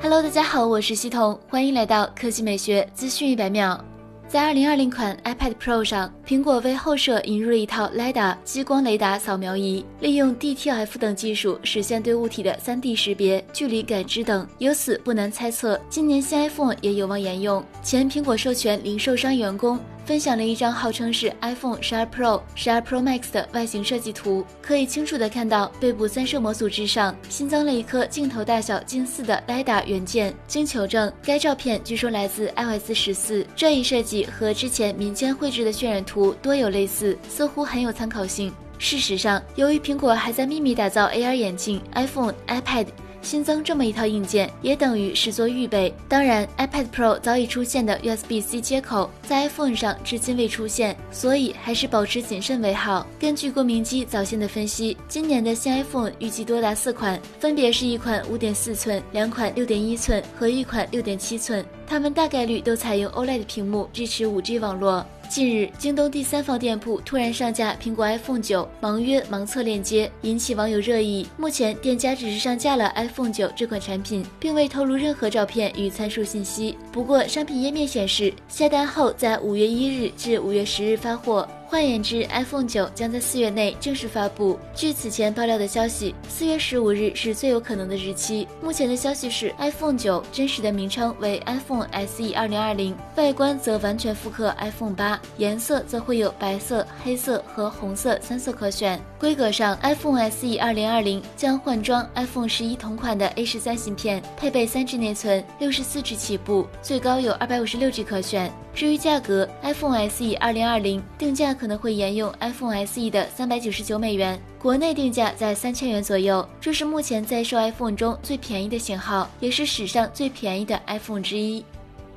Hello，大家好，我是西彤，欢迎来到科技美学资讯一百秒。在二零二零款 iPad Pro 上，苹果为后摄引入了一套 LiDAR 激光雷达扫描仪，利用 DTF 等技术实现对物体的 3D 识别、距离感知等。由此不难猜测，今年新 iPhone 也有望沿用。前苹果授权零售商员工。分享了一张号称是 iPhone 十二 Pro、十二 Pro Max 的外形设计图，可以清楚的看到背部三摄模组之上新增了一颗镜头大小近似的 LiDAR 元件。经求证，该照片据说来自 iOS 十四。这一设计和之前民间绘制的渲染图多有类似，似乎很有参考性。事实上，由于苹果还在秘密打造 AR 眼镜，iPhone、iPad。新增这么一套硬件，也等于是做预备。当然，iPad Pro 早已出现的 USB-C 接口在 iPhone 上至今未出现，所以还是保持谨慎为好。根据郭明基早先的分析，今年的新 iPhone 预计多达四款，分别是一款5.4寸、两款6.1寸和一款6.7寸，他们大概率都采用 OLED 屏幕，支持 5G 网络。近日，京东第三方店铺突然上架苹果 iPhone 九盲约盲测链接，引起网友热议。目前，店家只是上架了 iPhone 九这款产品，并未透露任何照片与参数信息。不过，商品页面显示，下单后在五月一日至五月十日发货。换言之，iPhone 九将在四月内正式发布。据此前爆料的消息，四月十五日是最有可能的日期。目前的消息是，iPhone 九真实的名称为 iPhone SE 二零二零，外观则完全复刻 iPhone 八，颜色则会有白色、黑色和红色三色可选。规格上，iPhone SE 二零二零将换装 iPhone 十一同款的 A 十三芯片，配备三 G 内存，六十四 G 起步，最高有二百五十六 G 可选。至于价格，iPhone SE 二零二零定价可能会沿用 iPhone SE 的三百九十九美元，国内定价在三千元左右。这是目前在售 iPhone 中最便宜的型号，也是史上最便宜的 iPhone 之一。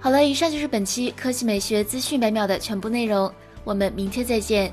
好了，以上就是本期科技美学资讯百秒的全部内容，我们明天再见。